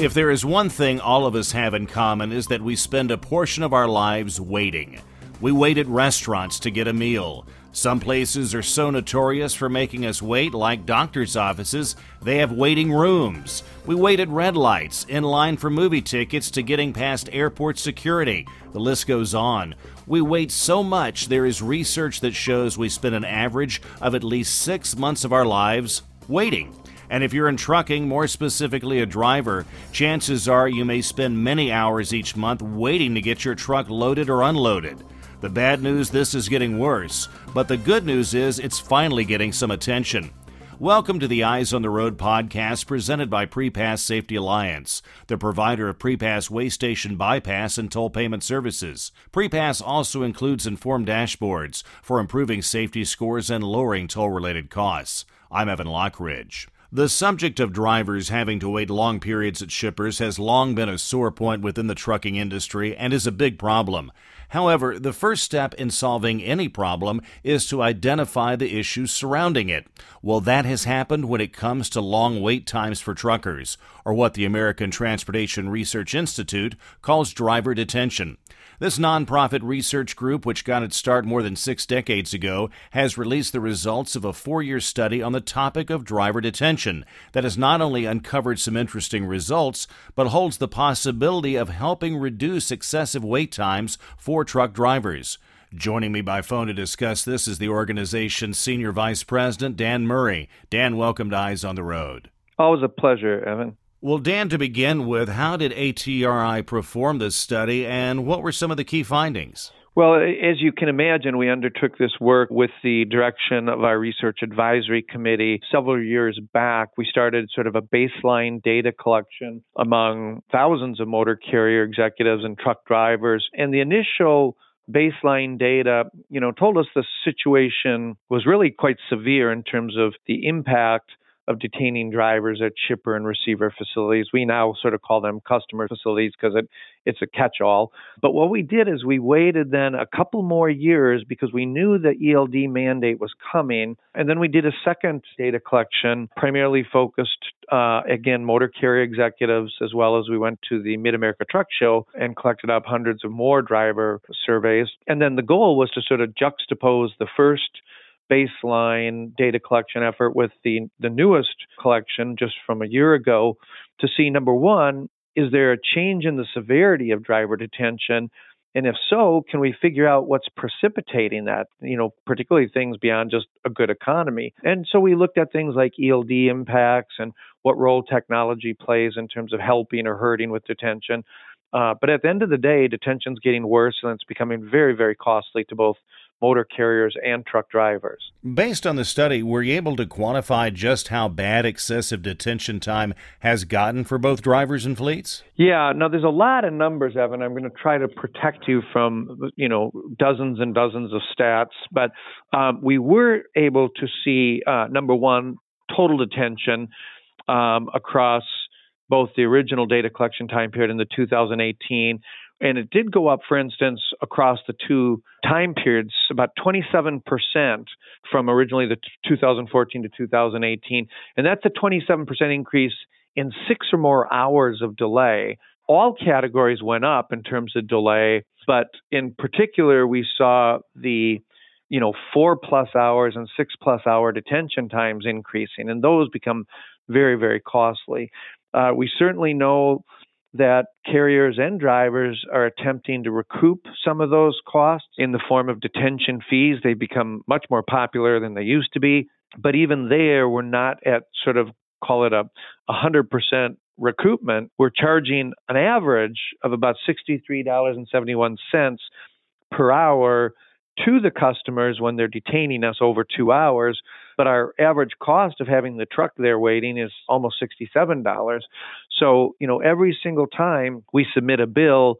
If there is one thing all of us have in common is that we spend a portion of our lives waiting. We wait at restaurants to get a meal. Some places are so notorious for making us wait, like doctor's offices, they have waiting rooms. We wait at red lights, in line for movie tickets, to getting past airport security. The list goes on. We wait so much, there is research that shows we spend an average of at least six months of our lives waiting. And if you're in trucking, more specifically a driver, chances are you may spend many hours each month waiting to get your truck loaded or unloaded. The bad news this is getting worse, but the good news is it's finally getting some attention. Welcome to the Eyes on the Road podcast presented by Prepass Safety Alliance, the provider of Prepass weigh station bypass and toll payment services. Prepass also includes informed dashboards for improving safety scores and lowering toll related costs. I'm Evan Lockridge. The subject of drivers having to wait long periods at shippers has long been a sore point within the trucking industry and is a big problem. However, the first step in solving any problem is to identify the issues surrounding it. Well, that has happened when it comes to long wait times for truckers, or what the American Transportation Research Institute calls driver detention. This nonprofit research group, which got its start more than six decades ago, has released the results of a four year study on the topic of driver detention that has not only uncovered some interesting results, but holds the possibility of helping reduce excessive wait times for truck drivers. Joining me by phone to discuss this is the organization's Senior Vice President, Dan Murray. Dan, welcome to Eyes on the Road. Always a pleasure, Evan. Well, Dan, to begin with, how did ATRI perform this study and what were some of the key findings? Well, as you can imagine, we undertook this work with the direction of our research advisory committee several years back. We started sort of a baseline data collection among thousands of motor carrier executives and truck drivers. And the initial baseline data, you know, told us the situation was really quite severe in terms of the impact of detaining drivers at shipper and receiver facilities. We now sort of call them customer facilities because it, it's a catch all. But what we did is we waited then a couple more years because we knew the ELD mandate was coming. And then we did a second data collection, primarily focused, uh, again, motor carrier executives, as well as we went to the Mid America Truck Show and collected up hundreds of more driver surveys. And then the goal was to sort of juxtapose the first baseline data collection effort with the, the newest collection just from a year ago to see number one, is there a change in the severity of driver detention? And if so, can we figure out what's precipitating that? You know, particularly things beyond just a good economy. And so we looked at things like ELD impacts and what role technology plays in terms of helping or hurting with detention. Uh, but at the end of the day, detention's getting worse and it's becoming very, very costly to both motor carriers and truck drivers. Based on the study, were you able to quantify just how bad excessive detention time has gotten for both drivers and fleets? Yeah, no, there's a lot of numbers, Evan. I'm going to try to protect you from, you know, dozens and dozens of stats, but um, we were able to see, uh, number one, total detention um, across both the original data collection time period and the 2018 and it did go up, for instance, across the two time periods, about 27% from originally the 2014 to 2018. And that's a 27% increase in six or more hours of delay. All categories went up in terms of delay, but in particular, we saw the you know four plus hours and six plus hour detention times increasing, and those become very very costly. Uh, we certainly know that carriers and drivers are attempting to recoup some of those costs in the form of detention fees. They've become much more popular than they used to be. But even there, we're not at sort of call it a 100% recoupment. We're charging an average of about $63.71 per hour to the customers when they're detaining us over two hours. But our average cost of having the truck there waiting is almost $67. So, you know, every single time we submit a bill,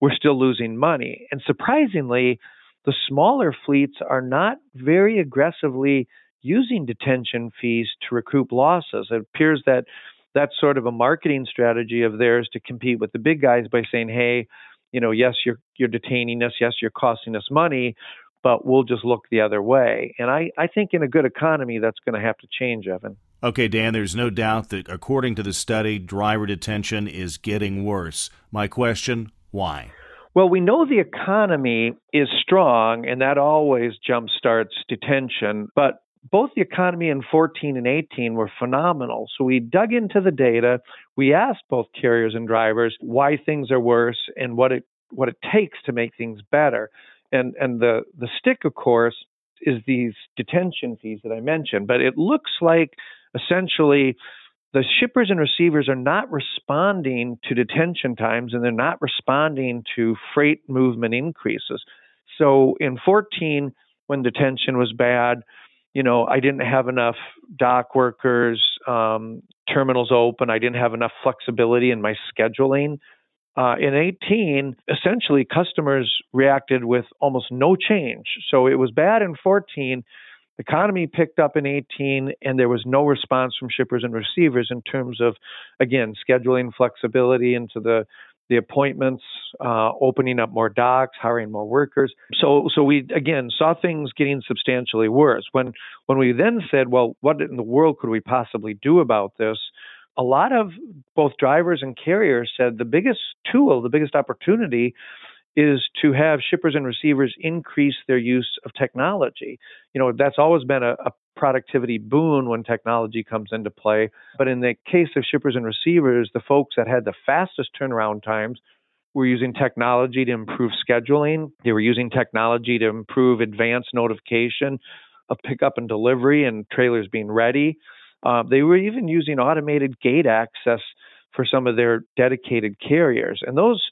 we're still losing money. And surprisingly, the smaller fleets are not very aggressively using detention fees to recoup losses. It appears that that's sort of a marketing strategy of theirs to compete with the big guys by saying, hey, you know, yes, you're you're detaining us, yes, you're costing us money, but we'll just look the other way. And I, I think in a good economy, that's going to have to change, Evan. Okay, Dan, there's no doubt that according to the study, driver detention is getting worse. My question why? Well, we know the economy is strong, and that always jumpstarts detention. But both the economy in 14 and 18 were phenomenal. So we dug into the data. We asked both carriers and drivers why things are worse and what it what it takes to make things better. And and the the stick, of course, is these detention fees that I mentioned. But it looks like essentially the shippers and receivers are not responding to detention times and they're not responding to freight movement increases. So in 14, when detention was bad, you know, I didn't have enough dock workers, um, terminals open. I didn't have enough flexibility in my scheduling. Uh, in 18, essentially, customers reacted with almost no change. So it was bad in 14. The economy picked up in 18, and there was no response from shippers and receivers in terms of, again, scheduling flexibility into the the appointments, uh, opening up more docks, hiring more workers. So, so we again saw things getting substantially worse. When when we then said, well, what in the world could we possibly do about this? A lot of both drivers and carriers said the biggest tool, the biggest opportunity is to have shippers and receivers increase their use of technology. You know, that's always been a, a, productivity boon when technology comes into play. But in the case of shippers and receivers, the folks that had the fastest turnaround times were using technology to improve scheduling. They were using technology to improve advance notification of pickup and delivery and trailers being ready. Uh, they were even using automated gate access for some of their dedicated carriers. And those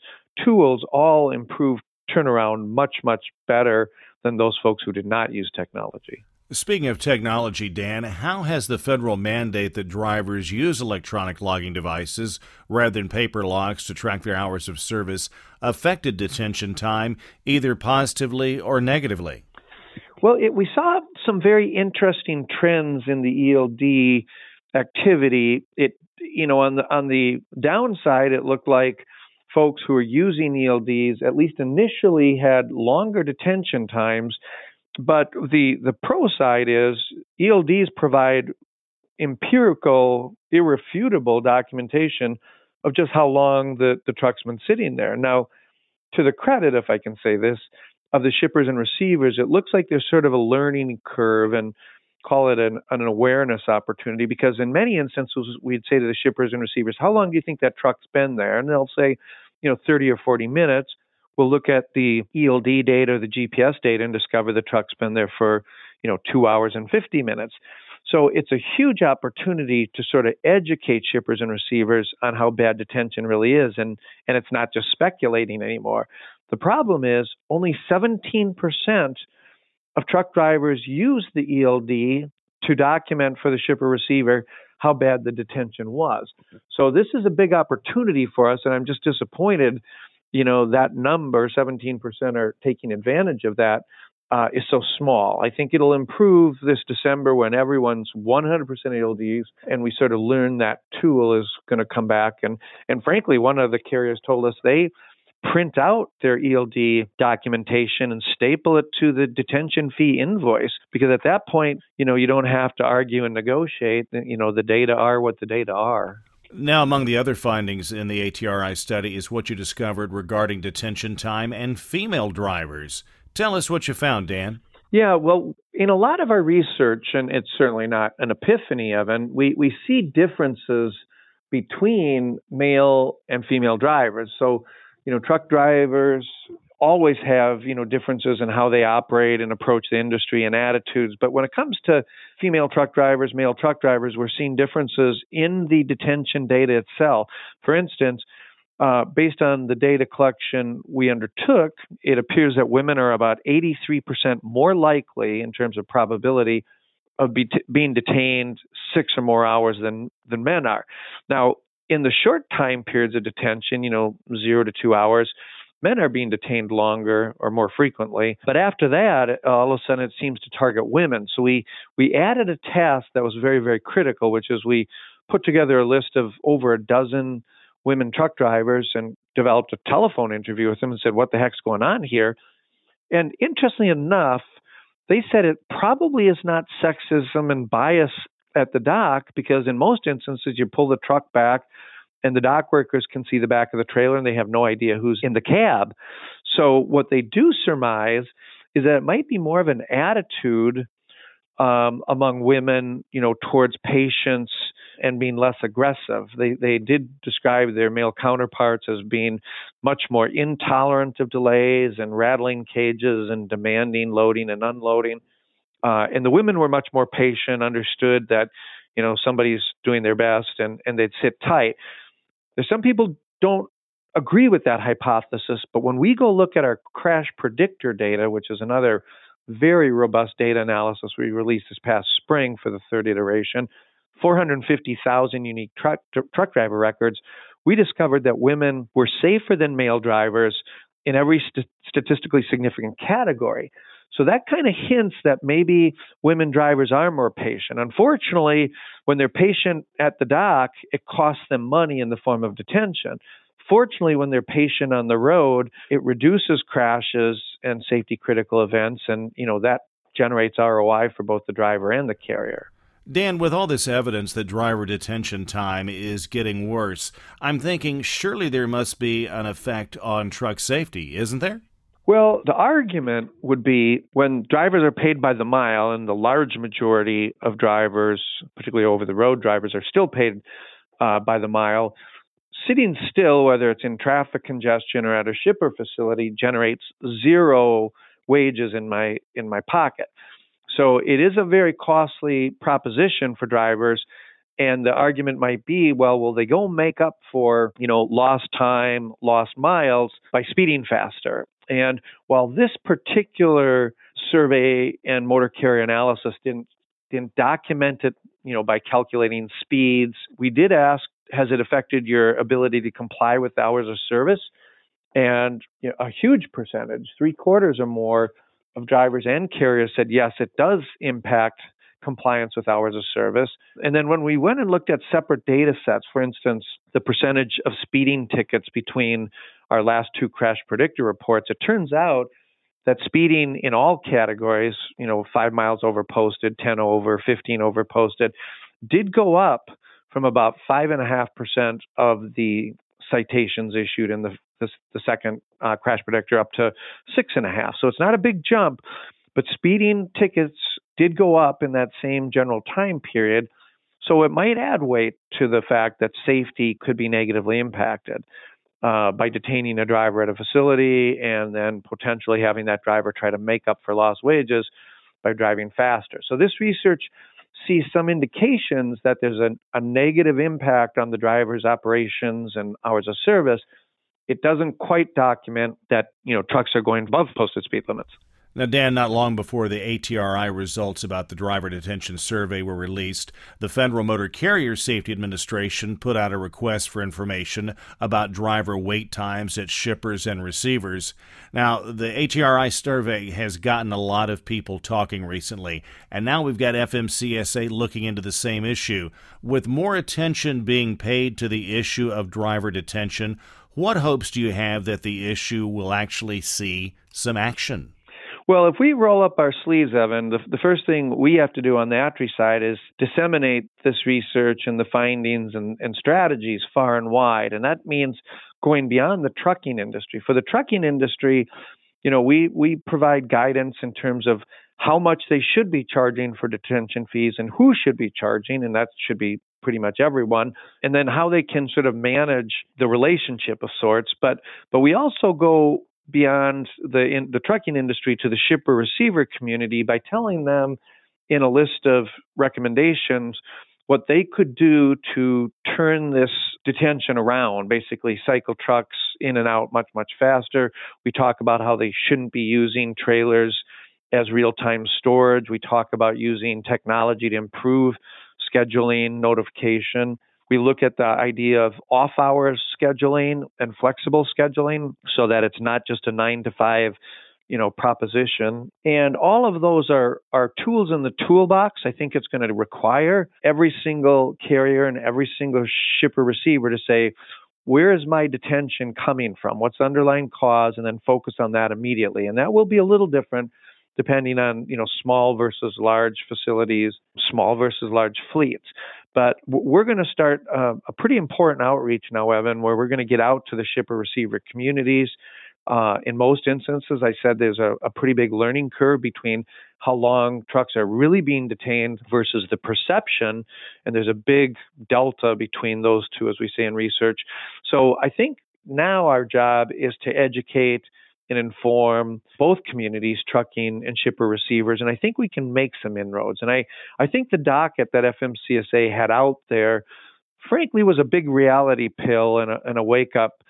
tools all improved turnaround much, much better than those folks who did not use technology. Speaking of technology, Dan, how has the federal mandate that drivers use electronic logging devices rather than paper logs to track their hours of service affected detention time, either positively or negatively? Well, it, we saw some very interesting trends in the ELD activity. It, you know, on the on the downside, it looked like folks who are using ELDs, at least initially, had longer detention times. But the the pro side is ELDs provide empirical, irrefutable documentation of just how long the, the truck's been sitting there. Now, to the credit, if I can say this, of the shippers and receivers, it looks like there's sort of a learning curve and call it an, an awareness opportunity because in many instances we'd say to the shippers and receivers, how long do you think that truck's been there? And they'll say, you know 30 or 40 minutes. We'll look at the eld data or the gps data and discover the truck's been there for you know two hours and 50 minutes. So it's a huge opportunity to sort of educate shippers and receivers on how bad detention really is. And and it's not just speculating anymore the problem is only 17% of truck drivers use the eld to document for the shipper receiver how bad the detention was. So this is a big opportunity for us, and I'm just disappointed. You know that number, 17% are taking advantage of that, uh, is so small. I think it'll improve this December when everyone's 100% ELDs, and we sort of learn that tool is going to come back. And and frankly, one of the carriers told us they print out their ELD documentation and staple it to the detention fee invoice because at that point, you know, you don't have to argue and negotiate. You know, the data are what the data are. Now, among the other findings in the ATRI study is what you discovered regarding detention time and female drivers. Tell us what you found, Dan. Yeah, well, in a lot of our research, and it's certainly not an epiphany, Evan, we, we see differences between male and female drivers. So you know, truck drivers always have, you know, differences in how they operate and approach the industry and attitudes. But when it comes to female truck drivers, male truck drivers, we're seeing differences in the detention data itself. For instance, uh, based on the data collection we undertook, it appears that women are about 83% more likely in terms of probability of be t- being detained six or more hours than than men are. Now, in the short time periods of detention, you know, zero to two hours, men are being detained longer or more frequently. But after that, uh, all of a sudden it seems to target women. So we, we added a task that was very, very critical, which is we put together a list of over a dozen women truck drivers and developed a telephone interview with them and said, What the heck's going on here? And interestingly enough, they said it probably is not sexism and bias at the dock because in most instances you pull the truck back and the dock workers can see the back of the trailer and they have no idea who's in the cab. So what they do surmise is that it might be more of an attitude um, among women, you know, towards patience and being less aggressive. They they did describe their male counterparts as being much more intolerant of delays and rattling cages and demanding loading and unloading. Uh, and the women were much more patient, understood that you know somebody's doing their best, and and they'd sit tight. There's some people don't agree with that hypothesis, but when we go look at our crash predictor data, which is another very robust data analysis we released this past spring for the third iteration, 450,000 unique truck, truck driver records, we discovered that women were safer than male drivers in every st- statistically significant category. So that kind of hints that maybe women drivers are more patient. Unfortunately, when they're patient at the dock, it costs them money in the form of detention. Fortunately, when they're patient on the road, it reduces crashes and safety critical events, and you know that generates ROI for both the driver and the carrier. Dan, with all this evidence that driver detention time is getting worse, I'm thinking surely there must be an effect on truck safety, isn't there? Well, the argument would be when drivers are paid by the mile, and the large majority of drivers, particularly over the road drivers, are still paid uh, by the mile, sitting still, whether it's in traffic congestion or at a shipper facility, generates zero wages in my in my pocket. So it is a very costly proposition for drivers. And the argument might be, well, will they go make up for, you know, lost time, lost miles by speeding faster? And while this particular survey and motor carrier analysis didn't didn't document it, you know, by calculating speeds, we did ask, has it affected your ability to comply with hours of service? And you know, a huge percentage, three quarters or more, of drivers and carriers said yes, it does impact compliance with hours of service. And then when we went and looked at separate data sets, for instance, the percentage of speeding tickets between our last two crash predictor reports, it turns out that speeding in all categories, you know, five miles over posted, 10 over, 15 over posted, did go up from about 5.5% of the citations issued in the the, second uh, crash predictor up to six and a half. So it's not a big jump, but speeding tickets did go up in that same general time period. So it might add weight to the fact that safety could be negatively impacted uh, by detaining a driver at a facility and then potentially having that driver try to make up for lost wages by driving faster. So this research sees some indications that there's a, a negative impact on the driver's operations and hours of service it doesn't quite document that you know trucks are going above posted speed limits. Now, Dan, not long before the ATRI results about the driver detention survey were released, the Federal Motor Carrier Safety Administration put out a request for information about driver wait times at shippers and receivers. Now, the ATRI survey has gotten a lot of people talking recently, and now we've got FMCSA looking into the same issue. With more attention being paid to the issue of driver detention, what hopes do you have that the issue will actually see some action? Well, if we roll up our sleeves, Evan, the, the first thing we have to do on the ATRI side is disseminate this research and the findings and, and strategies far and wide. And that means going beyond the trucking industry. For the trucking industry, you know, we, we provide guidance in terms of how much they should be charging for detention fees and who should be charging, and that should be pretty much everyone, and then how they can sort of manage the relationship of sorts. But but we also go beyond the in, the trucking industry to the shipper receiver community by telling them in a list of recommendations what they could do to turn this detention around, basically cycle trucks in and out much, much faster. We talk about how they shouldn't be using trailers as real time storage. We talk about using technology to improve scheduling, notification. We look at the idea of off hours scheduling and flexible scheduling so that it's not just a nine to five you know proposition. And all of those are are tools in the toolbox. I think it's going to require every single carrier and every single shipper receiver to say where is my detention coming from? What's the underlying cause? And then focus on that immediately. And that will be a little different depending on you know small versus large facilities, small versus large fleets. But we're going to start uh, a pretty important outreach now, Evan, where we're going to get out to the shipper receiver communities. Uh, in most instances, I said there's a, a, pretty big learning curve between how long trucks are really being detained versus the perception, and there's a big delta between those two, as we say in research. So I think now our job is to educate and inform both communities, trucking and shipper receivers. And I think we can make some inroads. And I, I think the docket that FMCSA had out there, frankly, was a big reality pill and a, and a wake up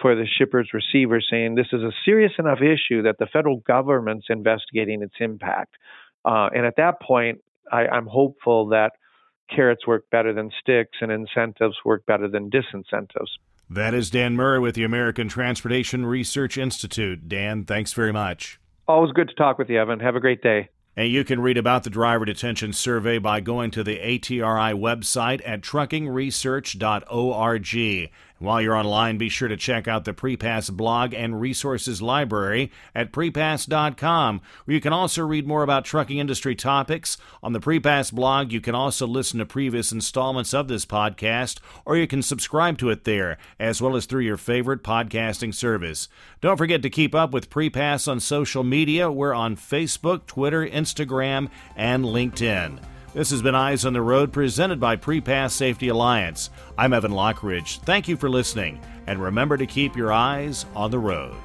for the shippers receivers saying this is a serious enough issue that the federal government's investigating its impact. Uh, and at that point, I, I'm hopeful that carrots work better than sticks and incentives work better than disincentives. That is Dan Murray with the American Transportation Research Institute. Dan, thanks very much. Always good to talk with you, Evan. Have a great day. And you can read about the driver detention survey by going to the ATRI website at truckingresearch.org. While you're online, be sure to check out the Prepass blog and resources library at prepass.com, where you can also read more about trucking industry topics. On the Prepass blog, you can also listen to previous installments of this podcast, or you can subscribe to it there, as well as through your favorite podcasting service. Don't forget to keep up with Prepass on social media. We're on Facebook, Twitter, Instagram, and LinkedIn. This has been Eyes on the Road presented by Prepass Safety Alliance. I'm Evan Lockridge. Thank you for listening, and remember to keep your eyes on the road.